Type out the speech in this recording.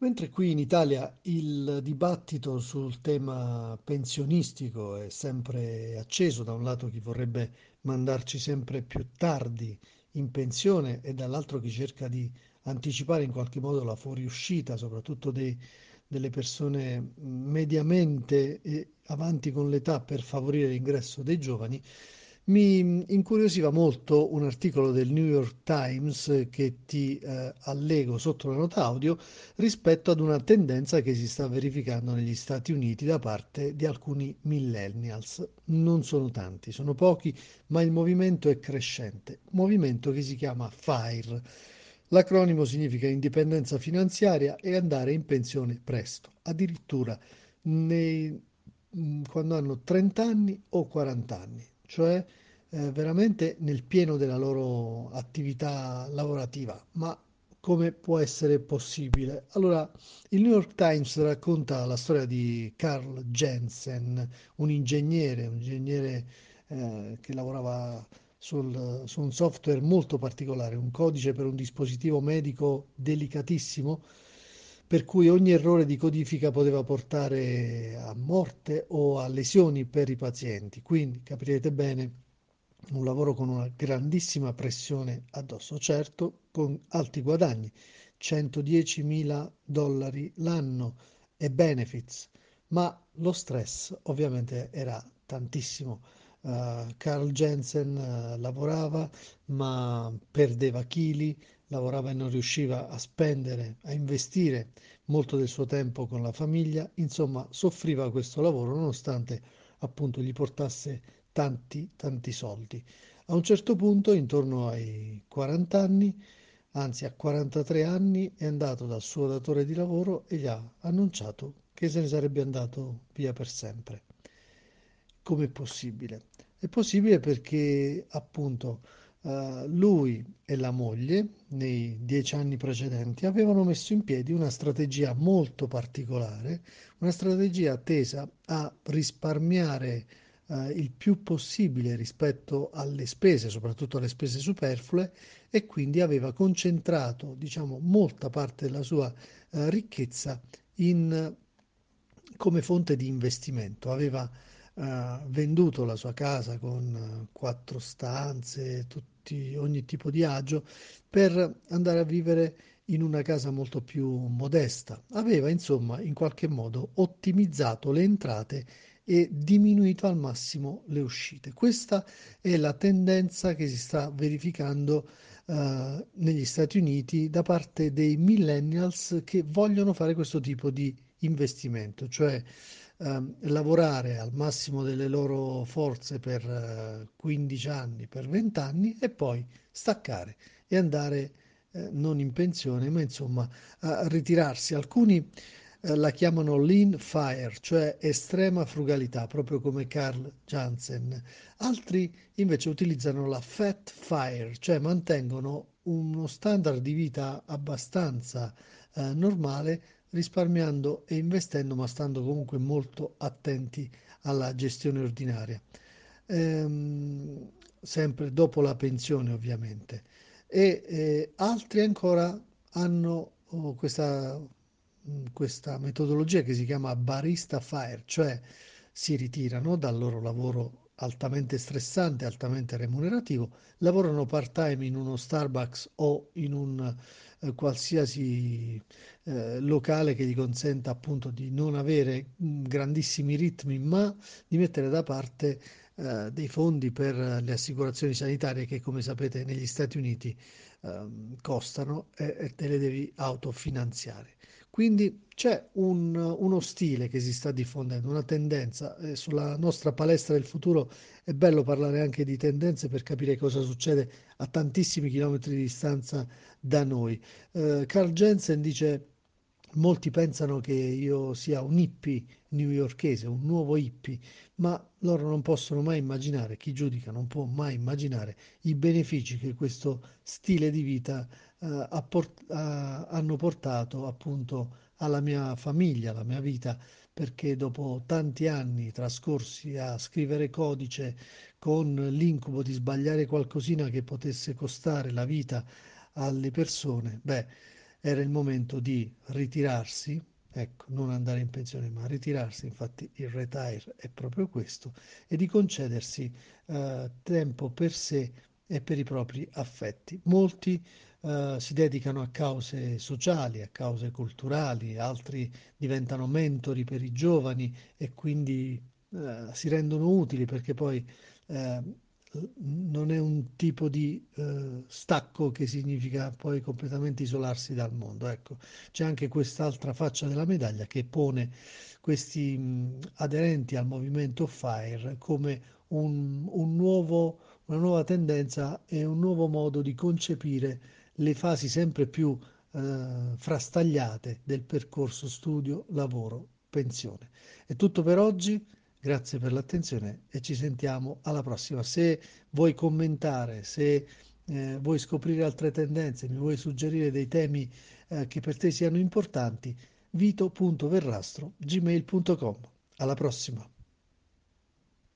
Mentre qui in Italia il dibattito sul tema pensionistico è sempre acceso, da un lato chi vorrebbe mandarci sempre più tardi in pensione e dall'altro chi cerca di anticipare in qualche modo la fuoriuscita, soprattutto dei, delle persone mediamente avanti con l'età per favorire l'ingresso dei giovani, mi incuriosiva molto un articolo del New York Times che ti eh, allego sotto la nota audio rispetto ad una tendenza che si sta verificando negli Stati Uniti da parte di alcuni millennials. Non sono tanti, sono pochi, ma il movimento è crescente. Movimento che si chiama FIRE. L'acronimo significa indipendenza finanziaria e andare in pensione presto, addirittura nei, quando hanno 30 anni o 40 anni cioè eh, veramente nel pieno della loro attività lavorativa. Ma come può essere possibile? Allora, il New York Times racconta la storia di Carl Jensen, un ingegnere, un ingegnere eh, che lavorava sul, su un software molto particolare, un codice per un dispositivo medico delicatissimo, per cui ogni errore di codifica poteva portare a morte o a lesioni per i pazienti. Quindi capirete bene un lavoro con una grandissima pressione addosso, certo con alti guadagni, 110 mila dollari l'anno e benefits, ma lo stress ovviamente era tantissimo. Uh, Carl Jensen uh, lavorava ma perdeva chili, lavorava e non riusciva a spendere, a investire molto del suo tempo con la famiglia, insomma soffriva questo lavoro nonostante appunto gli portasse tanti, tanti soldi. A un certo punto, intorno ai 40 anni, anzi a 43 anni, è andato dal suo datore di lavoro e gli ha annunciato che se ne sarebbe andato via per sempre. Com'è possibile? È possibile perché appunto Uh, lui e la moglie, nei dieci anni precedenti, avevano messo in piedi una strategia molto particolare, una strategia tesa a risparmiare eh, il più possibile rispetto alle spese, soprattutto alle spese superflue, e quindi aveva concentrato, diciamo, molta parte della sua eh, ricchezza in, come fonte di investimento. Aveva eh, venduto la sua casa con eh, quattro stanze, tutti, ogni tipo di agio, per andare a vivere in una casa molto più modesta. Aveva insomma in qualche modo ottimizzato le entrate e diminuito al massimo le uscite. Questa è la tendenza che si sta verificando uh, negli Stati Uniti da parte dei millennials che vogliono fare questo tipo di investimento, cioè uh, lavorare al massimo delle loro forze per eh, 15 anni, per 20 anni e poi staccare e andare eh, non in pensione, ma insomma a ritirarsi. Alcuni eh, la chiamano lean fire, cioè estrema frugalità, proprio come Carl Jansen. Altri invece utilizzano la fat fire, cioè mantengono uno standard di vita abbastanza eh, normale risparmiando e investendo, ma stando comunque molto attenti alla gestione ordinaria. Ehm, sempre dopo la pensione, ovviamente. E eh, altri ancora hanno oh, questa questa metodologia che si chiama barista fire, cioè si ritirano dal loro lavoro altamente stressante, altamente remunerativo, lavorano part-time in uno Starbucks o in un eh, qualsiasi eh, locale che gli consenta appunto di non avere mh, grandissimi ritmi, ma di mettere da parte eh, dei fondi per le assicurazioni sanitarie che come sapete negli Stati Uniti ehm, costano e, e te le devi autofinanziare. Quindi c'è un, uno stile che si sta diffondendo, una tendenza. Eh, sulla nostra palestra del futuro è bello parlare anche di tendenze per capire cosa succede a tantissimi chilometri di distanza da noi. Eh, Carl Jensen dice Molti pensano che io sia un hippie newyorkese, un nuovo hippie, ma loro non possono mai immaginare, chi giudica non può mai immaginare i benefici che questo stile di vita eh, ha port- ha, hanno portato appunto alla mia famiglia, alla mia vita, perché dopo tanti anni trascorsi a scrivere codice con l'incubo di sbagliare qualcosina che potesse costare la vita alle persone, beh, era il momento di ritirarsi, ecco, non andare in pensione, ma ritirarsi, infatti il retire è proprio questo, e di concedersi eh, tempo per sé e per i propri affetti. Molti eh, si dedicano a cause sociali, a cause culturali, altri diventano mentori per i giovani e quindi eh, si rendono utili perché poi eh, non è un tipo di eh, stacco che significa poi completamente isolarsi dal mondo. Ecco, c'è anche quest'altra faccia della medaglia che pone questi mh, aderenti al movimento FIRE come un, un nuovo, una nuova tendenza e un nuovo modo di concepire le fasi sempre più eh, frastagliate del percorso studio, lavoro, pensione. È tutto per oggi. Grazie per l'attenzione e ci sentiamo alla prossima. Se vuoi commentare, se eh, vuoi scoprire altre tendenze, mi vuoi suggerire dei temi eh, che per te siano importanti, vito.verrastro gmail.com. Alla prossima.